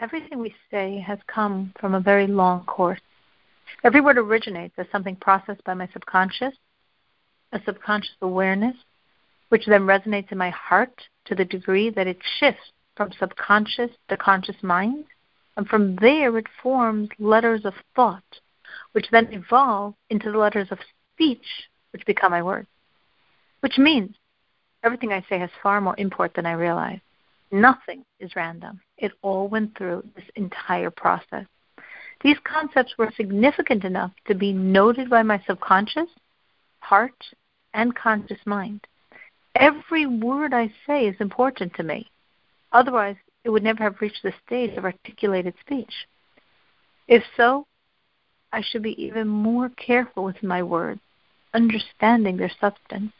everything we say has come from a very long course. Every word originates as something processed by my subconscious, a subconscious awareness, which then resonates in my heart to the degree that it shifts from subconscious to conscious mind. And from there, it forms letters of thought, which then evolve into the letters of speech, which become my words. Which means everything I say has far more import than I realize. Nothing is random. It all went through this entire process. These concepts were significant enough to be noted by my subconscious, heart, and conscious mind. Every word I say is important to me. Otherwise, it would never have reached the stage of articulated speech. If so, I should be even more careful with my words, understanding their substance.